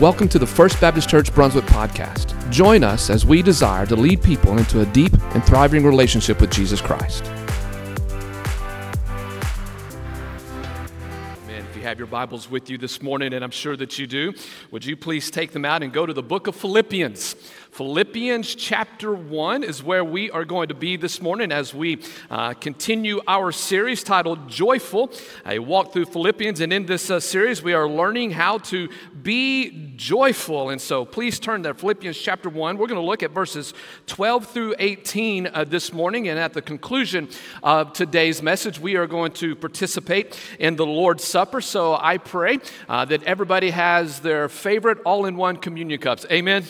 Welcome to the First Baptist Church Brunswick podcast. Join us as we desire to lead people into a deep and thriving relationship with Jesus Christ. Have your Bibles with you this morning, and I'm sure that you do, would you please take them out and go to the book of Philippians? Philippians chapter 1 is where we are going to be this morning as we uh, continue our series titled Joyful. a walk through Philippians, and in this uh, series, we are learning how to be joyful. And so please turn to Philippians chapter 1. We're going to look at verses 12 through 18 uh, this morning. And at the conclusion of today's message, we are going to participate in the Lord's Supper. So I pray uh, that everybody has their favorite all in one communion cups. Amen.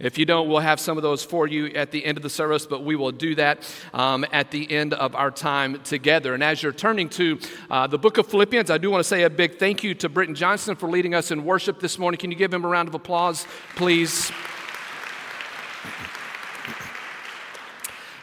If you don't, we'll have some of those for you at the end of the service, but we will do that um, at the end of our time together. And as you're turning to uh, the book of Philippians, I do want to say a big thank you to Britton Johnson for leading us in worship this morning. Can you give him a round of applause, please?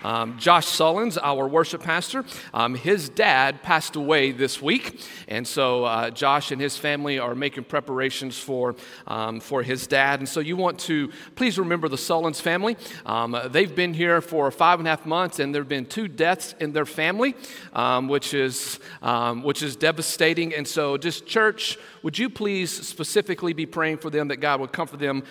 Um, Josh Sullins, our worship pastor, um, his dad passed away this week, and so uh, Josh and his family are making preparations for um, for his dad. And so you want to please remember the Sullins family. Um, they've been here for five and a half months, and there have been two deaths in their family, um, which is um, which is devastating. And so, just church would you please specifically be praying for them that God would comfort them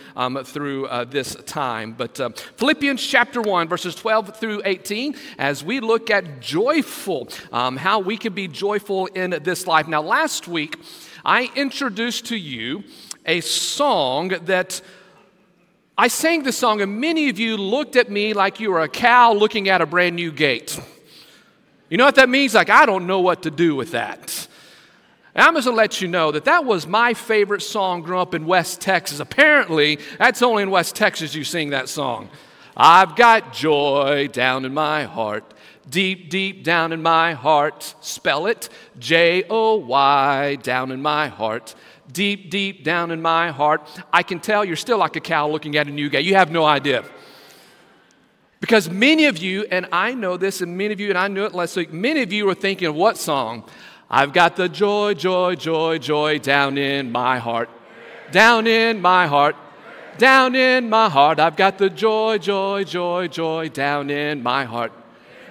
through uh, this time? But uh, Philippians chapter 1, verses 12 through 18, as we look at joyful, um, how we can be joyful in this life. Now, last week, I introduced to you a song that I sang the song, and many of you looked at me like you were a cow looking at a brand new gate. You know what that means? Like, I don't know what to do with that. And I'm just gonna let you know that that was my favorite song growing up in West Texas. Apparently, that's only in West Texas you sing that song. I've got joy down in my heart, deep, deep down in my heart. Spell it J O Y, down in my heart, deep, deep down in my heart. I can tell you're still like a cow looking at a new gate. You have no idea. Because many of you, and I know this, and many of you, and I knew it last week, many of you are thinking of what song? I've got the joy, joy, joy, joy down in my heart. Down in my heart. Down in my heart. I've got the joy, joy, joy, joy down in my heart.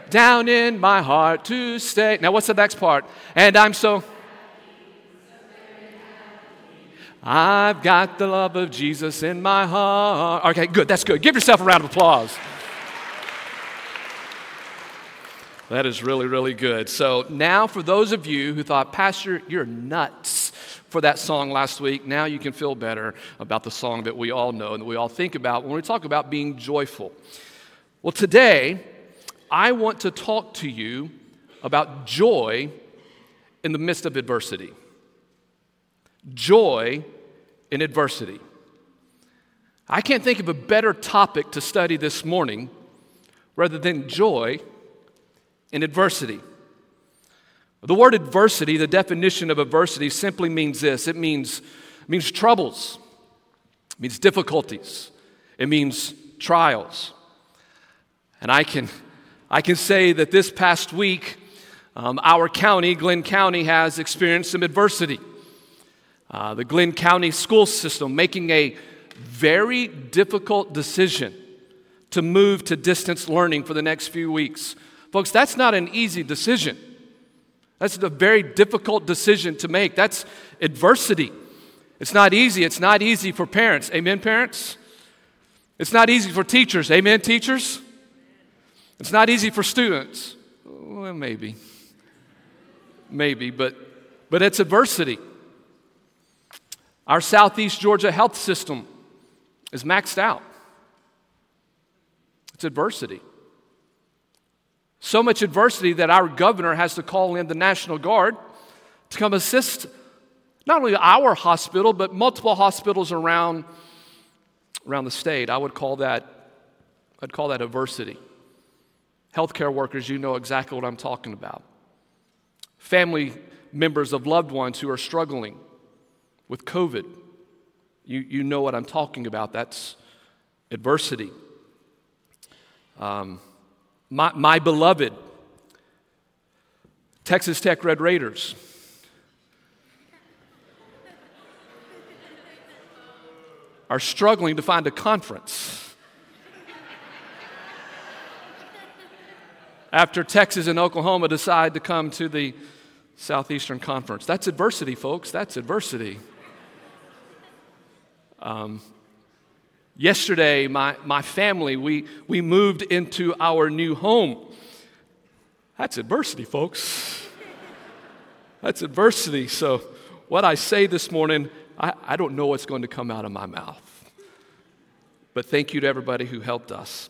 Down in my heart to stay. Now, what's the next part? And I'm so. I've got the love of Jesus in my heart. Okay, good. That's good. Give yourself a round of applause. That is really, really good. So now, for those of you who thought, Pastor, you're nuts for that song last week, now you can feel better about the song that we all know and that we all think about when we talk about being joyful. Well, today, I want to talk to you about joy in the midst of adversity. Joy in adversity. I can't think of a better topic to study this morning rather than joy in adversity. The word adversity, the definition of adversity simply means this it means, it means troubles, it means difficulties, it means trials. And I can, I can say that this past week, um, our county, Glynn County, has experienced some adversity. Uh, the Glynn County school system making a very difficult decision to move to distance learning for the next few weeks Folks, that's not an easy decision. That's a very difficult decision to make. That's adversity. It's not easy. It's not easy for parents. Amen, parents? It's not easy for teachers. Amen, teachers? It's not easy for students. Well, maybe. Maybe, but, but it's adversity. Our Southeast Georgia health system is maxed out. It's adversity. So much adversity that our governor has to call in the National Guard to come assist not only our hospital, but multiple hospitals around, around the state. I would call that, I'd call that adversity. Healthcare workers, you know exactly what I'm talking about. Family members of loved ones who are struggling with COVID. You, you know what I'm talking about. That's adversity. Um, my, my beloved Texas Tech Red Raiders. are struggling to find a conference. After Texas and Oklahoma decide to come to the Southeastern Conference. That's adversity, folks. That's adversity. Um, yesterday, my, my family, we, we moved into our new home. That's adversity, folks. That's adversity. So, what I say this morning, I, I don't know what's going to come out of my mouth. But thank you to everybody who helped us.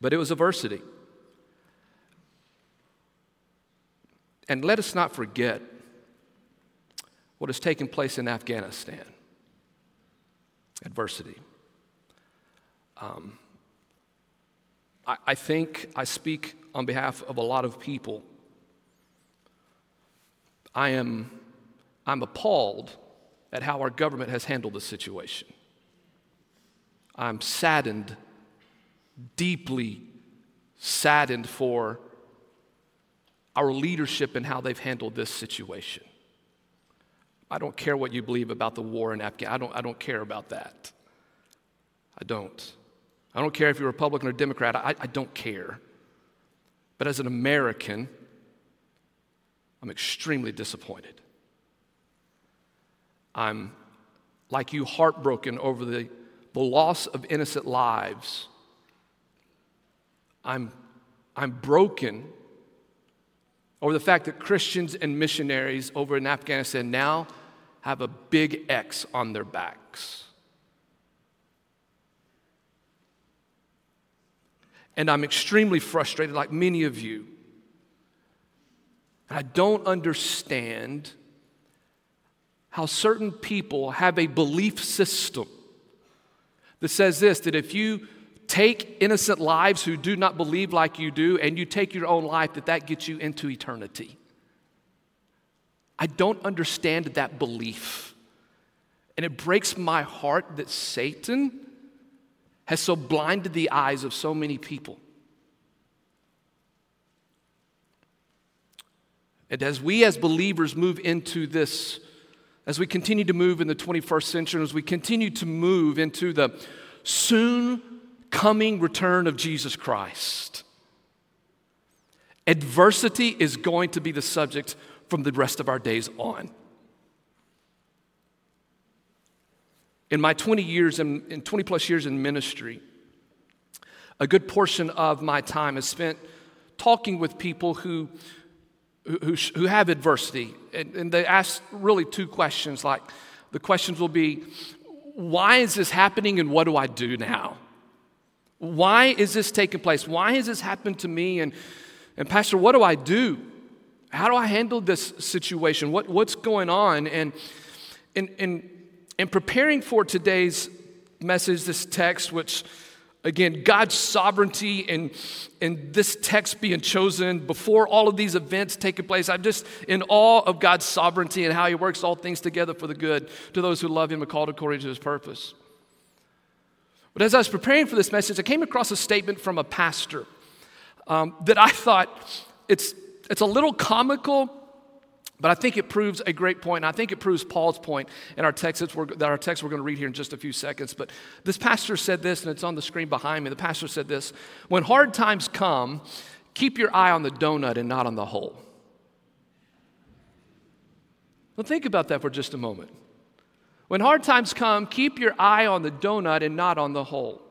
But it was adversity. And let us not forget what has taken place in Afghanistan adversity. Um, I, I think I speak on behalf of a lot of people. I am I'm appalled at how our government has handled the situation. I'm saddened, deeply saddened for our leadership and how they've handled this situation. I don't care what you believe about the war in Afghanistan. I don't, I don't care about that. I don't. I don't care if you're Republican or Democrat. I, I don't care. But as an American, I'm extremely disappointed. I'm, like you, heartbroken over the, the loss of innocent lives. I'm, I'm broken over the fact that Christians and missionaries over in Afghanistan now have a big X on their backs. And I'm extremely frustrated, like many of you. And I don't understand how certain people have a belief system that says this that if you take innocent lives who do not believe like you do and you take your own life that that gets you into eternity i don't understand that belief. And it breaks my heart that satan has so blinded the eyes of so many people. And as we as believers move into this as we continue to move in the 21st century, as we continue to move into the soon coming return of Jesus Christ, adversity is going to be the subject from the rest of our days on. In my 20 years, in, in 20 plus years in ministry, a good portion of my time is spent talking with people who who, who have adversity. And, and they ask really two questions like, the questions will be, why is this happening and what do I do now? Why is this taking place? Why has this happened to me? And, and Pastor, what do I do? How do I handle this situation? What, what's going on? And in, in, in preparing for today's message, this text, which Again, God's sovereignty and, and this text being chosen before all of these events taking place. I'm just in awe of God's sovereignty and how He works all things together for the good to those who love Him and called according to His purpose. But as I was preparing for this message, I came across a statement from a pastor um, that I thought it's, it's a little comical but I think it proves a great point. I think it proves Paul's point in our text that our text we're going to read here in just a few seconds. But this pastor said this, and it's on the screen behind me. The pastor said this When hard times come, keep your eye on the donut and not on the hole. Well, think about that for just a moment. When hard times come, keep your eye on the donut and not on the hole.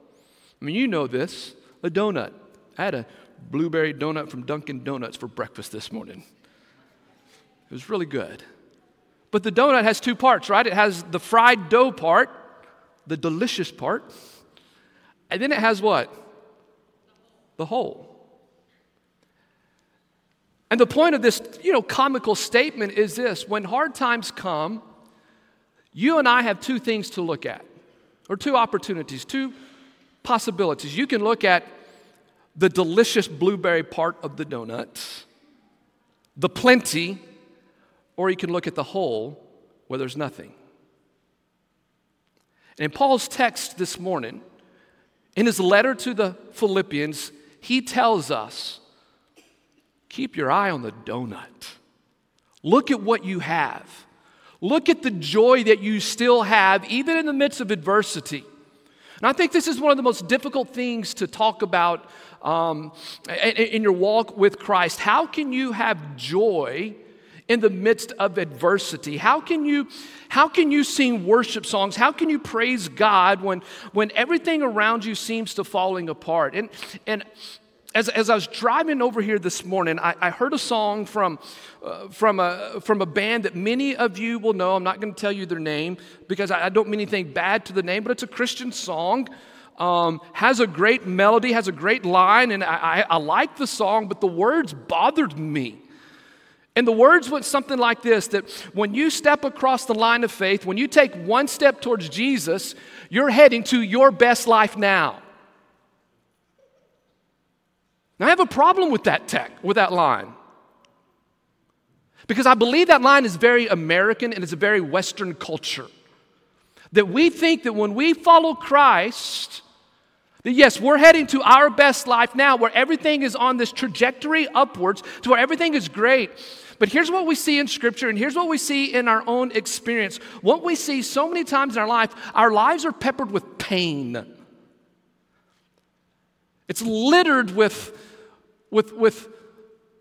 I mean, you know this a donut. I had a blueberry donut from Dunkin' Donuts for breakfast this morning. It was really good. But the donut has two parts, right? It has the fried dough part, the delicious part, and then it has what? The hole. And the point of this, you know, comical statement is this when hard times come, you and I have two things to look at, or two opportunities, two possibilities. You can look at the delicious blueberry part of the donut, the plenty or you can look at the hole where there's nothing. And in Paul's text this morning, in his letter to the Philippians, he tells us keep your eye on the donut. Look at what you have. Look at the joy that you still have, even in the midst of adversity. And I think this is one of the most difficult things to talk about um, in your walk with Christ. How can you have joy in the midst of adversity? How can you, how can you sing worship songs? How can you praise God when, when everything around you seems to falling apart? And, and as, as I was driving over here this morning, I, I heard a song from, uh, from, a, from a band that many of you will know. I'm not going to tell you their name because I, I, don't mean anything bad to the name, but it's a Christian song. Um, has a great melody, has a great line, and I, I, I like the song, but the words bothered me. And the words went something like this that when you step across the line of faith, when you take one step towards Jesus, you're heading to your best life now. Now, I have a problem with that tech, with that line. Because I believe that line is very American and it's a very Western culture. That we think that when we follow Christ, that yes, we're heading to our best life now where everything is on this trajectory upwards to where everything is great. But here's what we see in Scripture, and here's what we see in our own experience. What we see so many times in our life, our lives are peppered with pain. It's littered with with, with,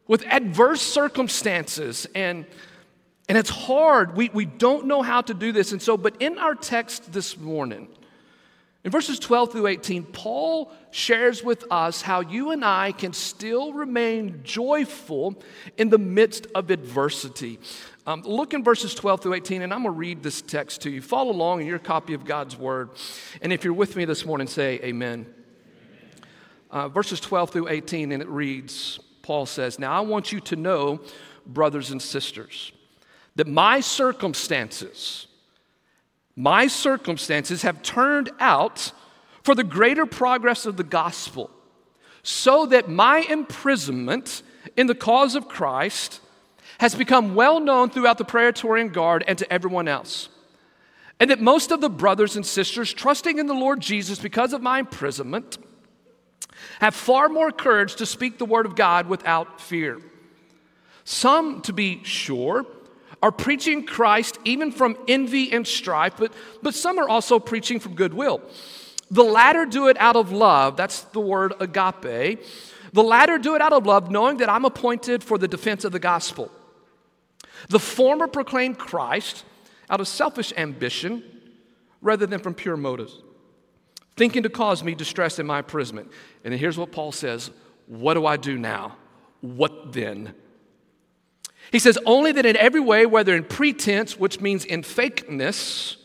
with adverse circumstances and and it's hard. We, we don't know how to do this. And so, but in our text this morning, in verses 12 through 18, Paul shares with us how you and I can still remain joyful in the midst of adversity. Um, look in verses 12 through 18, and I'm going to read this text to you. Follow along in your copy of God's Word. And if you're with me this morning, say amen uh, verses 12 through 18, and it reads Paul says, Now I want you to know, brothers and sisters, that my circumstances, my circumstances have turned out for the greater progress of the gospel, so that my imprisonment in the cause of Christ has become well known throughout the Praetorian Guard and to everyone else. And that most of the brothers and sisters, trusting in the Lord Jesus because of my imprisonment, have far more courage to speak the word of God without fear. Some, to be sure, are preaching Christ even from envy and strife, but, but some are also preaching from goodwill. The latter do it out of love. That's the word agape. The latter do it out of love, knowing that I'm appointed for the defense of the gospel. The former proclaim Christ out of selfish ambition rather than from pure motives thinking to cause me distress in my imprisonment. And here's what Paul says What do I do now? What then? He says, Only that in every way, whether in pretense, which means in fakeness,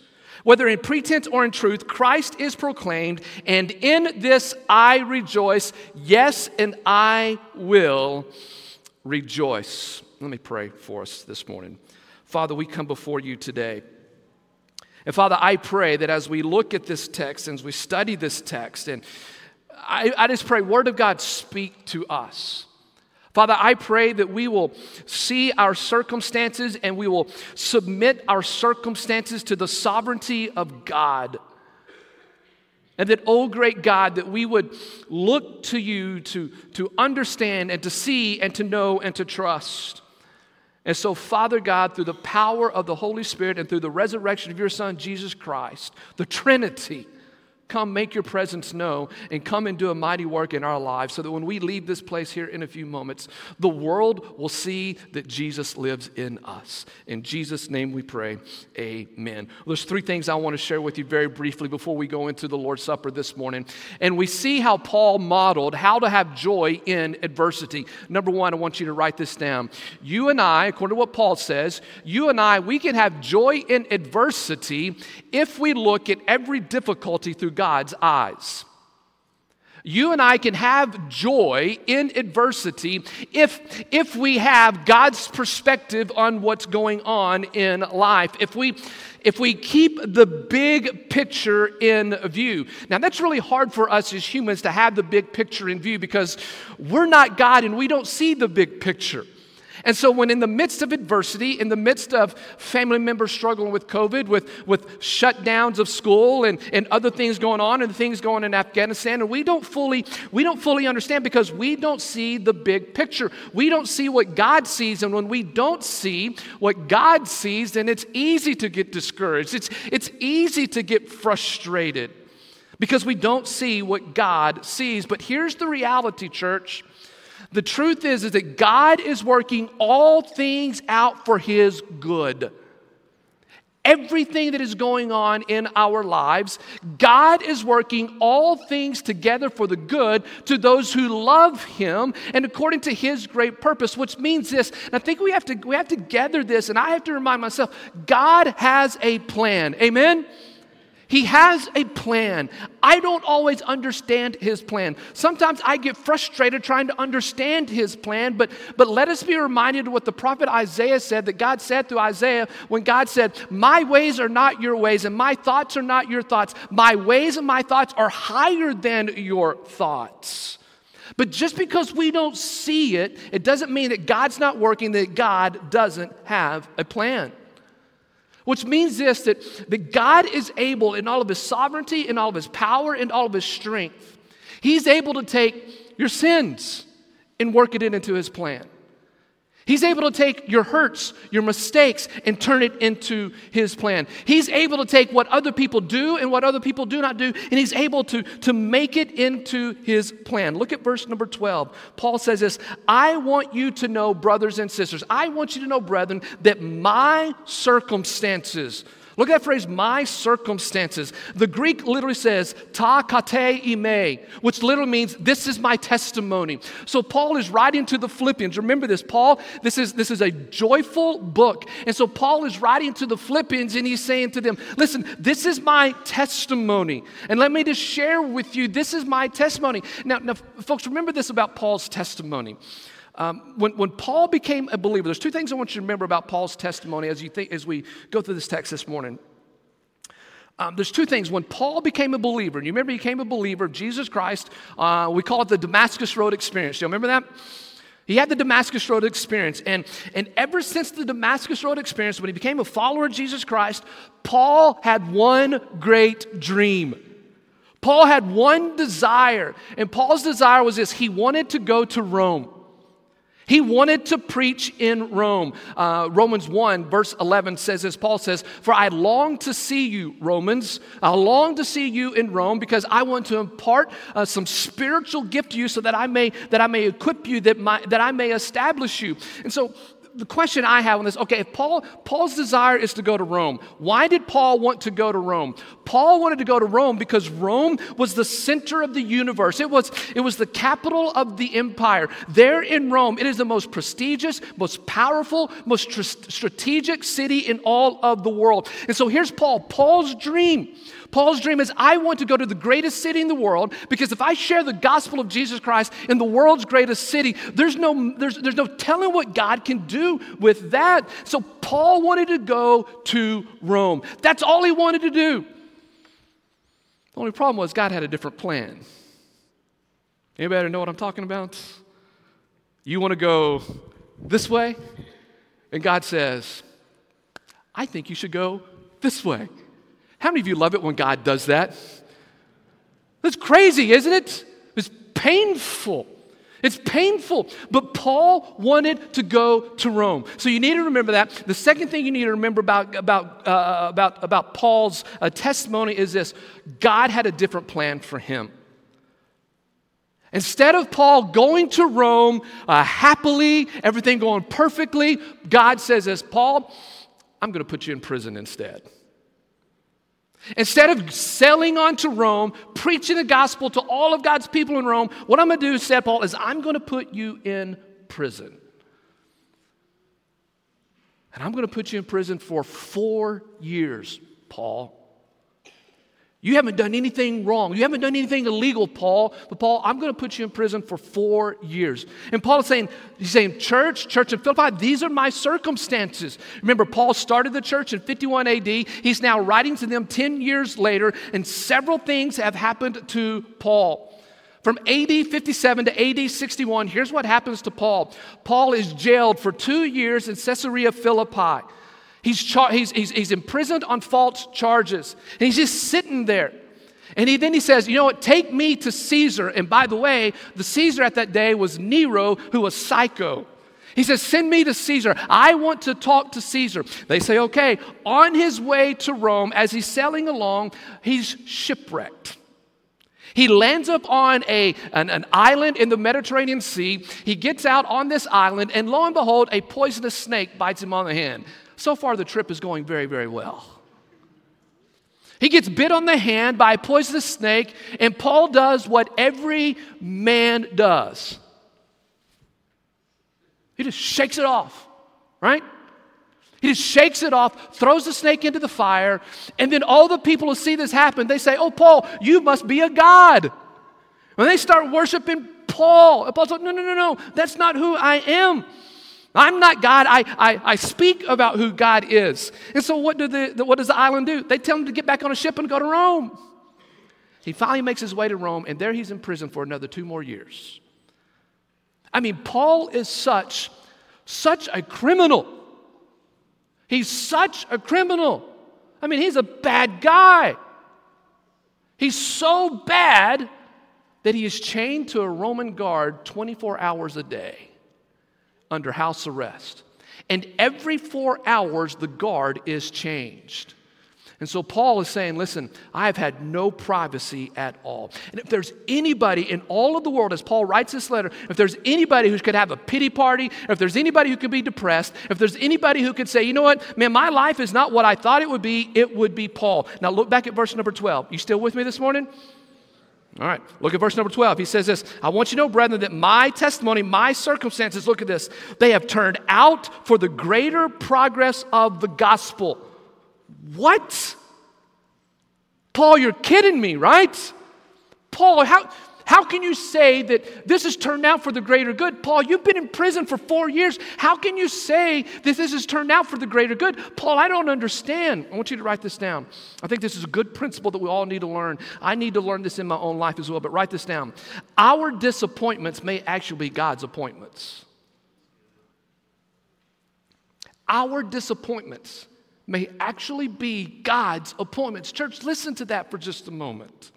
whether in pretense or in truth, Christ is proclaimed, and in this I rejoice. Yes, and I will rejoice. Let me pray for us this morning. Father, we come before you today. And Father, I pray that as we look at this text and as we study this text, and I, I just pray, Word of God, speak to us. Father, I pray that we will see our circumstances and we will submit our circumstances to the sovereignty of God. And that, oh great God, that we would look to you to, to understand and to see and to know and to trust. And so, Father God, through the power of the Holy Spirit and through the resurrection of your Son, Jesus Christ, the Trinity, Come make your presence known and come and do a mighty work in our lives so that when we leave this place here in a few moments, the world will see that Jesus lives in us. In Jesus' name we pray, amen. There's three things I want to share with you very briefly before we go into the Lord's Supper this morning. And we see how Paul modeled how to have joy in adversity. Number one, I want you to write this down. You and I, according to what Paul says, you and I, we can have joy in adversity if we look at every difficulty through God's eyes. You and I can have joy in adversity if, if we have God's perspective on what's going on in life. If we, if we keep the big picture in view. Now, that's really hard for us as humans to have the big picture in view because we're not God and we don't see the big picture. And so, when in the midst of adversity, in the midst of family members struggling with COVID, with, with shutdowns of school and, and other things going on, and things going in Afghanistan, and we don't fully we don't fully understand because we don't see the big picture. We don't see what God sees, and when we don't see what God sees, then it's easy to get discouraged. It's it's easy to get frustrated because we don't see what God sees. But here's the reality, church. The truth is, is that God is working all things out for his good. Everything that is going on in our lives, God is working all things together for the good to those who love Him and according to His great purpose, which means this. I think we have to we have to gather this, and I have to remind myself: God has a plan. Amen. He has a plan. I don't always understand his plan. Sometimes I get frustrated trying to understand his plan, but, but let us be reminded of what the prophet Isaiah said that God said through Isaiah when God said, My ways are not your ways, and my thoughts are not your thoughts. My ways and my thoughts are higher than your thoughts. But just because we don't see it, it doesn't mean that God's not working, that God doesn't have a plan. Which means this that, that God is able, in all of his sovereignty, in all of his power, in all of his strength, he's able to take your sins and work it into his plan. He's able to take your hurts, your mistakes, and turn it into His plan. He's able to take what other people do and what other people do not do, and He's able to, to make it into His plan. Look at verse number 12. Paul says this I want you to know, brothers and sisters, I want you to know, brethren, that my circumstances, Look at that phrase, my circumstances. The Greek literally says, ta kate ime, which literally means, this is my testimony. So Paul is writing to the Philippians. Remember this, Paul, this is, this is a joyful book. And so Paul is writing to the Philippians and he's saying to them, listen, this is my testimony. And let me just share with you, this is my testimony. Now, now folks, remember this about Paul's testimony. Um, when, when Paul became a believer, there's two things I want you to remember about Paul's testimony as, you think, as we go through this text this morning. Um, there's two things. When Paul became a believer, and you remember he became a believer of Jesus Christ, uh, we call it the Damascus Road experience. Do you remember that? He had the Damascus Road experience. And, and ever since the Damascus Road experience, when he became a follower of Jesus Christ, Paul had one great dream. Paul had one desire. And Paul's desire was this he wanted to go to Rome. He wanted to preach in Rome. Uh, Romans 1, verse 11 says, as Paul says, For I long to see you, Romans. I long to see you in Rome because I want to impart uh, some spiritual gift to you so that I may, that I may equip you, that, my, that I may establish you. And so the question I have on this okay, if Paul, Paul's desire is to go to Rome, why did Paul want to go to Rome? Paul wanted to go to Rome because Rome was the center of the universe. It was, it was the capital of the empire. There in Rome, it is the most prestigious, most powerful, most tr- strategic city in all of the world. And so here's Paul. Paul's dream Paul's dream is I want to go to the greatest city in the world because if I share the gospel of Jesus Christ in the world's greatest city, there's no, there's, there's no telling what God can do with that. So Paul wanted to go to Rome. That's all he wanted to do. The only problem was God had a different plan. Anybody know what I'm talking about? You want to go this way? And God says, I think you should go this way. How many of you love it when God does that? That's crazy, isn't it? It's painful. It's painful. But Paul wanted to go to Rome. So you need to remember that. The second thing you need to remember about, about, uh, about, about Paul's uh, testimony is this God had a different plan for him. Instead of Paul going to Rome uh, happily, everything going perfectly, God says this Paul, I'm going to put you in prison instead. Instead of sailing on to Rome, preaching the gospel to all of God's people in Rome, what I'm going to do, said Paul, is I'm going to put you in prison. And I'm going to put you in prison for four years, Paul. You haven't done anything wrong. You haven't done anything illegal, Paul. But Paul, I'm going to put you in prison for four years. And Paul is saying, he's saying, church, church in Philippi, these are my circumstances. Remember, Paul started the church in 51 AD. He's now writing to them 10 years later, and several things have happened to Paul. From AD 57 to AD 61, here's what happens to Paul. Paul is jailed for two years in Caesarea Philippi. He's, char- he's, he's, he's imprisoned on false charges, and he's just sitting there. And he, then he says, You know what? Take me to Caesar. And by the way, the Caesar at that day was Nero, who was psycho. He says, Send me to Caesar. I want to talk to Caesar. They say, Okay. On his way to Rome, as he's sailing along, he's shipwrecked. He lands up on a, an, an, island in the Mediterranean Sea. He gets out on this island, and lo and behold, a poisonous snake bites him on the hand. So far, the trip is going very, very well. He gets bit on the hand by a poisonous snake, and Paul does what every man does he just shakes it off, right? He just shakes it off, throws the snake into the fire, and then all the people who see this happen, they say, Oh, Paul, you must be a God. When they start worshiping Paul, Paul's like, No, no, no, no, that's not who I am. I'm not God. I, I, I speak about who God is. And so, what, do the, what does the island do? They tell him to get back on a ship and go to Rome. He finally makes his way to Rome, and there he's in prison for another two more years. I mean, Paul is such, such a criminal. He's such a criminal. I mean, he's a bad guy. He's so bad that he is chained to a Roman guard 24 hours a day under house arrest. And every four hours, the guard is changed. And so Paul is saying, listen, I have had no privacy at all. And if there's anybody in all of the world, as Paul writes this letter, if there's anybody who could have a pity party, if there's anybody who could be depressed, if there's anybody who could say, you know what, man, my life is not what I thought it would be, it would be Paul. Now look back at verse number 12. You still with me this morning? All right, look at verse number 12. He says this I want you to know, brethren, that my testimony, my circumstances, look at this, they have turned out for the greater progress of the gospel. What? Paul, you're kidding me, right? Paul, how, how can you say that this has turned out for the greater good? Paul, you've been in prison for four years. How can you say that this has turned out for the greater good? Paul, I don't understand. I want you to write this down. I think this is a good principle that we all need to learn. I need to learn this in my own life as well, but write this down. Our disappointments may actually be God's appointments. Our disappointments may actually be God's appointments. Church, listen to that for just a moment.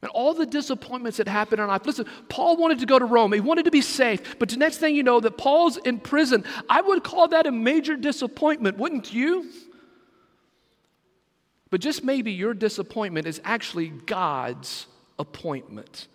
And all the disappointments that happened in life. Listen, Paul wanted to go to Rome. He wanted to be safe. But the next thing you know, that Paul's in prison. I would call that a major disappointment, wouldn't you? But just maybe your disappointment is actually God's appointment.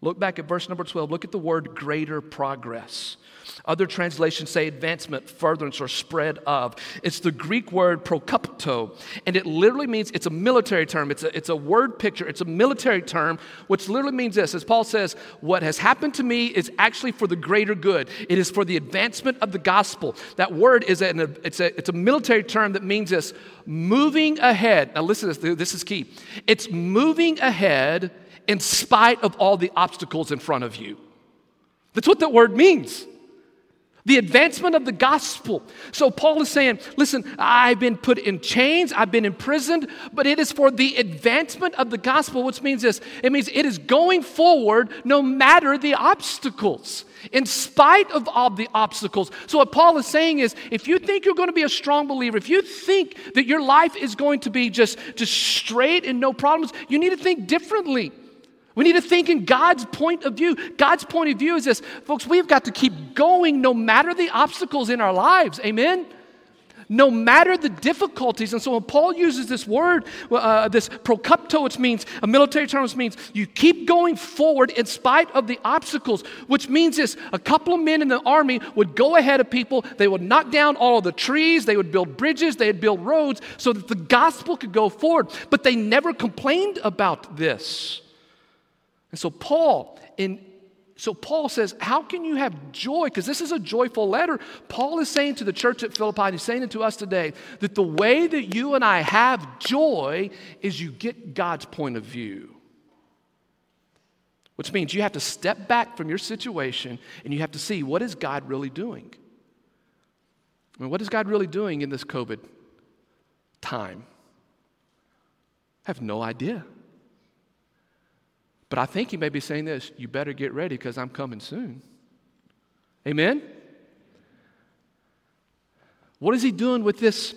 Look back at verse number 12. Look at the word greater progress. Other translations say advancement, furtherance, or spread of. It's the Greek word prokupto, and it literally means it's a military term. It's a, it's a word picture, it's a military term, which literally means this. As Paul says, what has happened to me is actually for the greater good, it is for the advancement of the gospel. That word is a, it's a, it's a military term that means this moving ahead. Now, listen to this, this is key. It's moving ahead in spite of all the obstacles in front of you. That's what that word means the advancement of the gospel. So Paul is saying, listen, I've been put in chains, I've been imprisoned, but it is for the advancement of the gospel, which means this it means it is going forward no matter the obstacles. In spite of all the obstacles. So, what Paul is saying is if you think you're going to be a strong believer, if you think that your life is going to be just, just straight and no problems, you need to think differently. We need to think in God's point of view. God's point of view is this folks, we've got to keep going no matter the obstacles in our lives. Amen? No matter the difficulties. And so when Paul uses this word, uh, this prokupto, which means a military term, which means you keep going forward in spite of the obstacles, which means this a couple of men in the army would go ahead of people, they would knock down all of the trees, they would build bridges, they would build roads so that the gospel could go forward. But they never complained about this. And so Paul in so Paul says, How can you have joy? Because this is a joyful letter. Paul is saying to the church at Philippi, and he's saying it to us today, that the way that you and I have joy is you get God's point of view. Which means you have to step back from your situation and you have to see what is God really doing? I mean, what is God really doing in this COVID time? I have no idea. But I think he may be saying this you better get ready because I'm coming soon. Amen? What is he doing with this?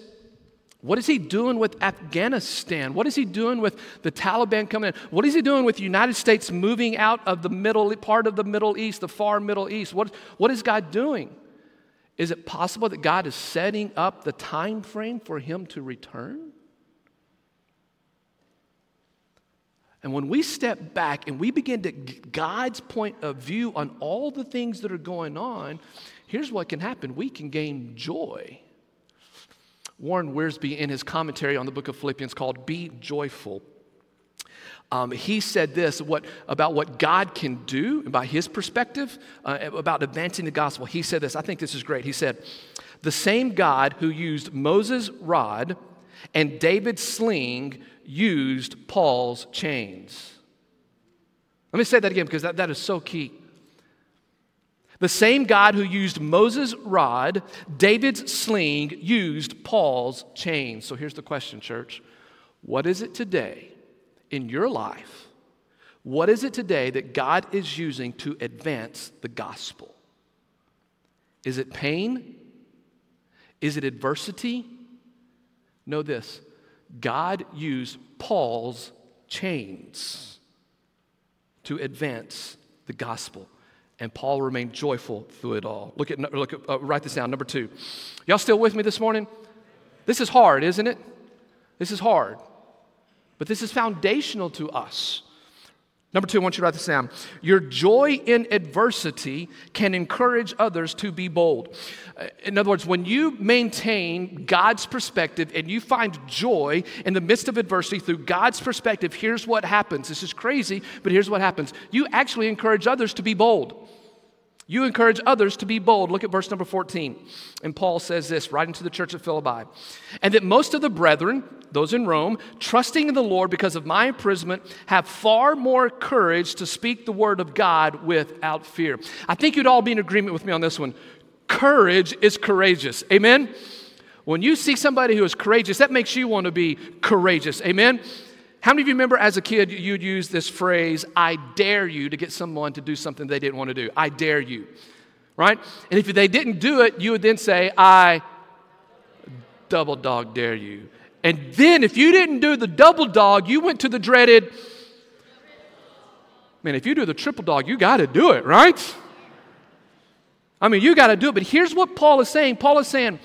What is he doing with Afghanistan? What is he doing with the Taliban coming in? What is he doing with the United States moving out of the middle part of the Middle East, the far Middle East? What, what is God doing? Is it possible that God is setting up the time frame for him to return? And when we step back and we begin to God's point of view on all the things that are going on, here's what can happen we can gain joy. Warren Wiersbe, in his commentary on the book of Philippians called Be Joyful, um, he said this what, about what God can do, by his perspective, uh, about advancing the gospel. He said this, I think this is great. He said, The same God who used Moses' rod and David's sling used Paul's chains. Let me say that again because that, that is so key. The same God who used Moses' rod, David's sling, used Paul's chains. So here's the question, church. What is it today in your life? What is it today that God is using to advance the gospel? Is it pain? Is it adversity? Know this God used Paul's chains to advance the gospel. And Paul remained joyful through it all. Look at, look uh, write this down. Number two. Y'all still with me this morning? This is hard, isn't it? This is hard. But this is foundational to us. Number two, I want you to write this down. Your joy in adversity can encourage others to be bold. Uh, in other words, when you maintain God's perspective and you find joy in the midst of adversity through God's perspective, here's what happens. This is crazy, but here's what happens. You actually encourage others to be bold. You encourage others to be bold. Look at verse number 14. And Paul says this, writing to the church at Philippi. And that most of the brethren, those in Rome, trusting in the Lord because of my imprisonment, have far more courage to speak the word of God without fear. I think you'd all be in agreement with me on this one. Courage is courageous. Amen? When you see somebody who is courageous, that makes you want to be courageous. Amen? How many of you remember as a kid you'd use this phrase, I dare you, to get someone to do something they didn't want to do? I dare you, right? And if they didn't do it, you would then say, I double dog dare you. And then if you didn't do the double dog, you went to the dreaded, man, if you do the triple dog, you got to do it, right? I mean, you got to do it. But here's what Paul is saying Paul is saying,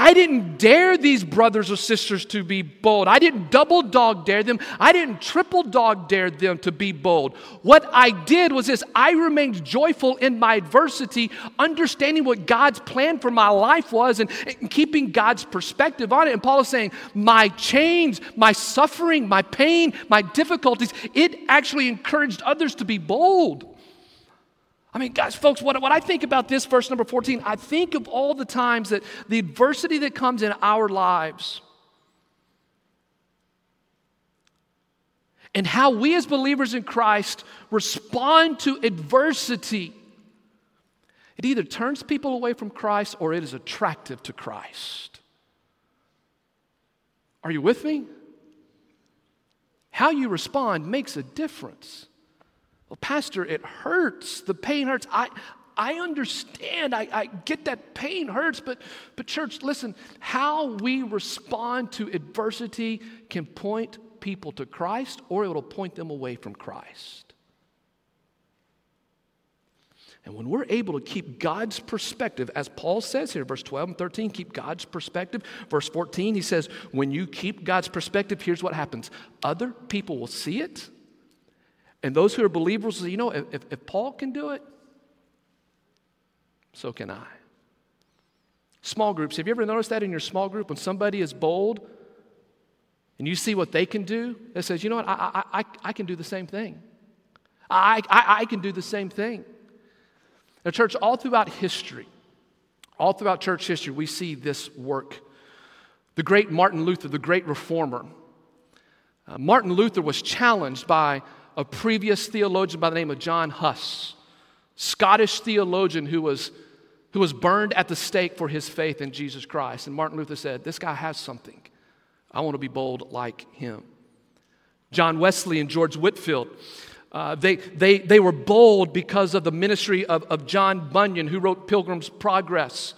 I didn't dare these brothers or sisters to be bold. I didn't double dog dare them. I didn't triple dog dare them to be bold. What I did was this I remained joyful in my adversity, understanding what God's plan for my life was and, and keeping God's perspective on it. And Paul is saying, My chains, my suffering, my pain, my difficulties, it actually encouraged others to be bold. I mean, guys, folks, what, what I think about this verse number 14, I think of all the times that the adversity that comes in our lives and how we as believers in Christ respond to adversity. It either turns people away from Christ or it is attractive to Christ. Are you with me? How you respond makes a difference. Well, Pastor, it hurts. The pain hurts. I, I understand. I, I get that pain hurts, but, but, church, listen, how we respond to adversity can point people to Christ or it'll point them away from Christ. And when we're able to keep God's perspective, as Paul says here, verse 12 and 13, keep God's perspective. Verse 14, he says, when you keep God's perspective, here's what happens other people will see it and those who are believers say, you know, if, if Paul can do it, so can I. Small groups, have you ever noticed that in your small group when somebody is bold and you see what they can do? That says, you know what, I, I, I, I can do the same thing. I, I, I can do the same thing. Now, church, all throughout history, all throughout church history, we see this work. The great Martin Luther, the great reformer, uh, Martin Luther was challenged by a previous theologian by the name of John Huss, Scottish theologian who was, who was burned at the stake for his faith in Jesus Christ. And Martin Luther said, This guy has something. I want to be bold like him. John Wesley and George Whitefield. Uh, they, they, they were bold because of the ministry of, of John Bunyan, who wrote Pilgrim's Progress.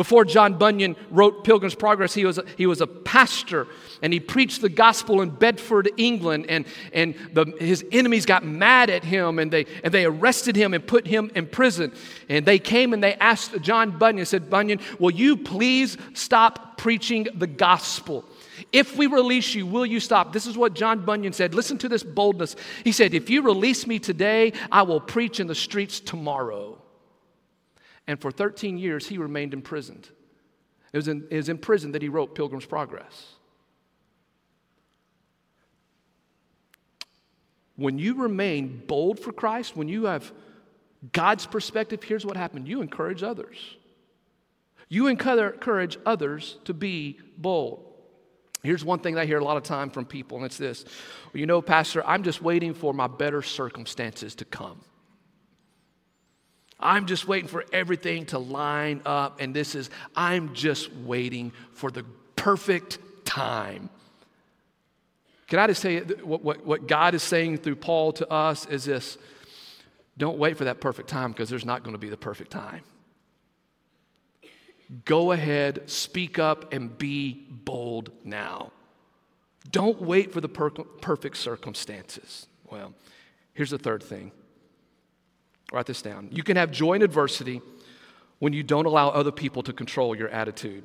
Before John Bunyan wrote Pilgrim's Progress, he was a, he was a pastor and he preached the gospel in Bedford, England. And, and the, his enemies got mad at him and they, and they arrested him and put him in prison. And they came and they asked John Bunyan, said, Bunyan, will you please stop preaching the gospel? If we release you, will you stop? This is what John Bunyan said. Listen to this boldness. He said, If you release me today, I will preach in the streets tomorrow. And for 13 years, he remained imprisoned. It was in, it was in prison that he wrote Pilgrim's Progress. When you remain bold for Christ, when you have God's perspective, here's what happened you encourage others. You encourage others to be bold. Here's one thing I hear a lot of time from people, and it's this You know, Pastor, I'm just waiting for my better circumstances to come. I'm just waiting for everything to line up, and this is, I'm just waiting for the perfect time. Can I just say what, what, what God is saying through Paul to us is this don't wait for that perfect time because there's not going to be the perfect time. Go ahead, speak up, and be bold now. Don't wait for the per- perfect circumstances. Well, here's the third thing. Write this down. You can have joy in adversity when you don't allow other people to control your attitude.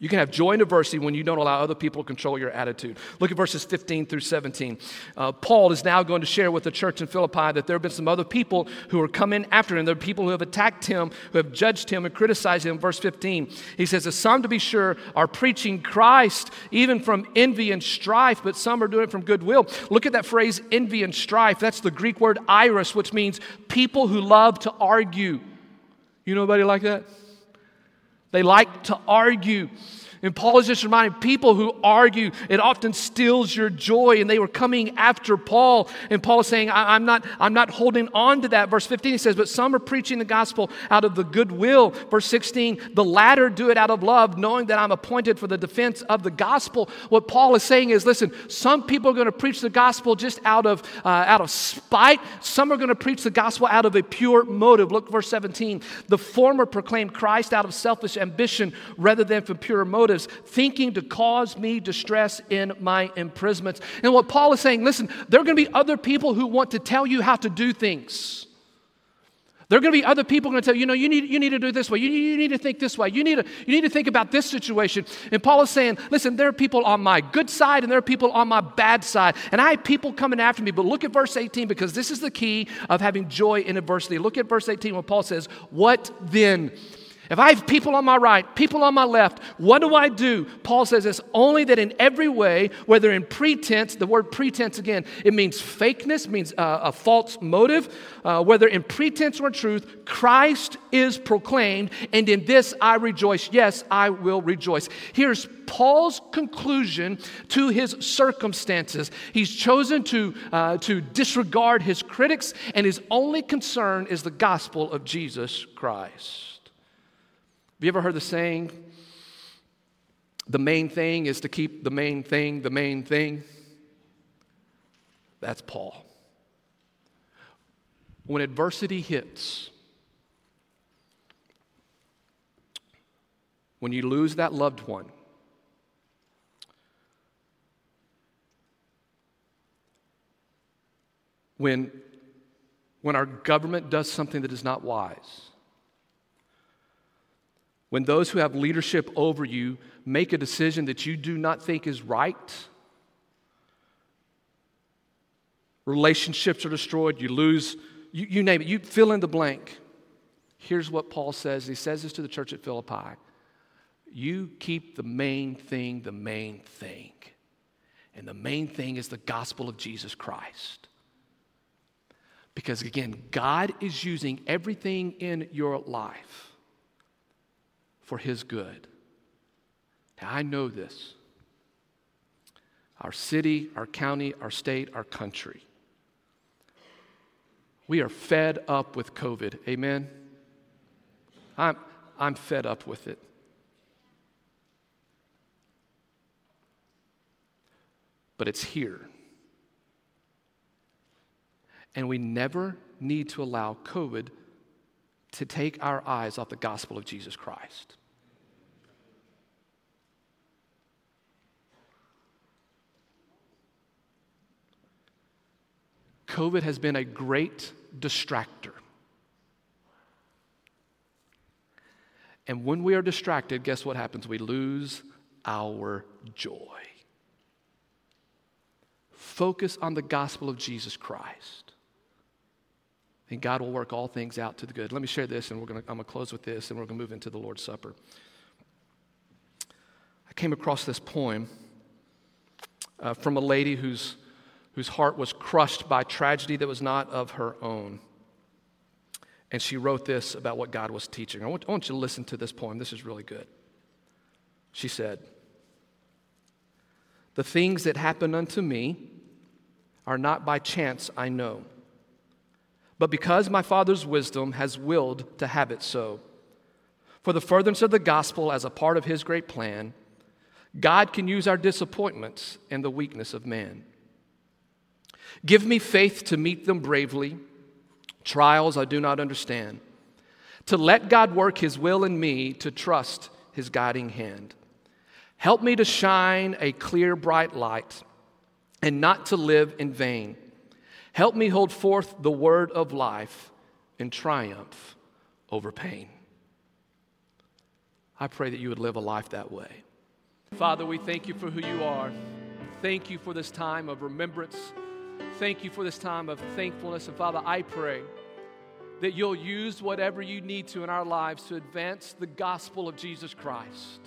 You can have joy and adversity when you don't allow other people to control your attitude. Look at verses 15 through 17. Uh, Paul is now going to share with the church in Philippi that there have been some other people who are coming after him. There are people who have attacked him, who have judged him and criticized him. Verse 15, he says, Some, to be sure, are preaching Christ even from envy and strife, but some are doing it from goodwill. Look at that phrase, envy and strife. That's the Greek word eris, which means people who love to argue. You know anybody like that? They like to argue. And Paul is just reminding people who argue, it often steals your joy. And they were coming after Paul. And Paul is saying, I- am not, I'm not holding on to that. Verse 15, he says, But some are preaching the gospel out of the goodwill. Verse 16, the latter do it out of love, knowing that I'm appointed for the defense of the gospel. What Paul is saying is, listen, some people are going to preach the gospel just out of, uh, out of spite. Some are going to preach the gospel out of a pure motive. Look, verse 17. The former proclaim Christ out of selfish ambition rather than from pure motive motives, thinking to cause me distress in my imprisonments. And what Paul is saying, listen, there are going to be other people who want to tell you how to do things. There are going to be other people going to tell you, you know, you need, you need to do this way. You, you need to think this way. You need, to, you need to think about this situation. And Paul is saying, listen, there are people on my good side and there are people on my bad side. And I have people coming after me. But look at verse 18 because this is the key of having joy in adversity. Look at verse 18 when Paul says, What then? If I have people on my right, people on my left, what do I do? Paul says it's only that in every way, whether in pretense, the word pretense again, it means fakeness, means uh, a false motive, uh, whether in pretense or truth, Christ is proclaimed, and in this I rejoice. Yes, I will rejoice. Here's Paul's conclusion to his circumstances. He's chosen to, uh, to disregard his critics, and his only concern is the gospel of Jesus Christ. Have you ever heard the saying, the main thing is to keep the main thing the main thing? That's Paul. When adversity hits, when you lose that loved one, when, when our government does something that is not wise, when those who have leadership over you make a decision that you do not think is right, relationships are destroyed, you lose, you, you name it, you fill in the blank. Here's what Paul says. He says this to the church at Philippi You keep the main thing the main thing. And the main thing is the gospel of Jesus Christ. Because again, God is using everything in your life for His good. Now, I know this. Our city, our county, our state, our country. We are fed up with COVID. Amen? I'm, I'm fed up with it. But it's here. And we never need to allow COVID to take our eyes off the gospel of Jesus Christ. COVID has been a great distractor. And when we are distracted, guess what happens? We lose our joy. Focus on the gospel of Jesus Christ. And God will work all things out to the good. Let me share this, and we're gonna, I'm going to close with this, and we're going to move into the Lord's Supper. I came across this poem uh, from a lady whose, whose heart was crushed by tragedy that was not of her own. And she wrote this about what God was teaching. I want, I want you to listen to this poem. This is really good. She said, The things that happen unto me are not by chance, I know, but because my Father's wisdom has willed to have it so. For the furtherance of the gospel as a part of his great plan, God can use our disappointments and the weakness of man. Give me faith to meet them bravely trials I do not understand, to let God work His will in me, to trust His guiding hand. Help me to shine a clear, bright light and not to live in vain. Help me hold forth the word of life in triumph over pain. I pray that you would live a life that way. Father, we thank you for who you are. Thank you for this time of remembrance. Thank you for this time of thankfulness. And Father, I pray that you'll use whatever you need to in our lives to advance the gospel of Jesus Christ.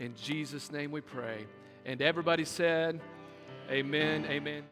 In Jesus' name we pray. And everybody said, Amen, amen.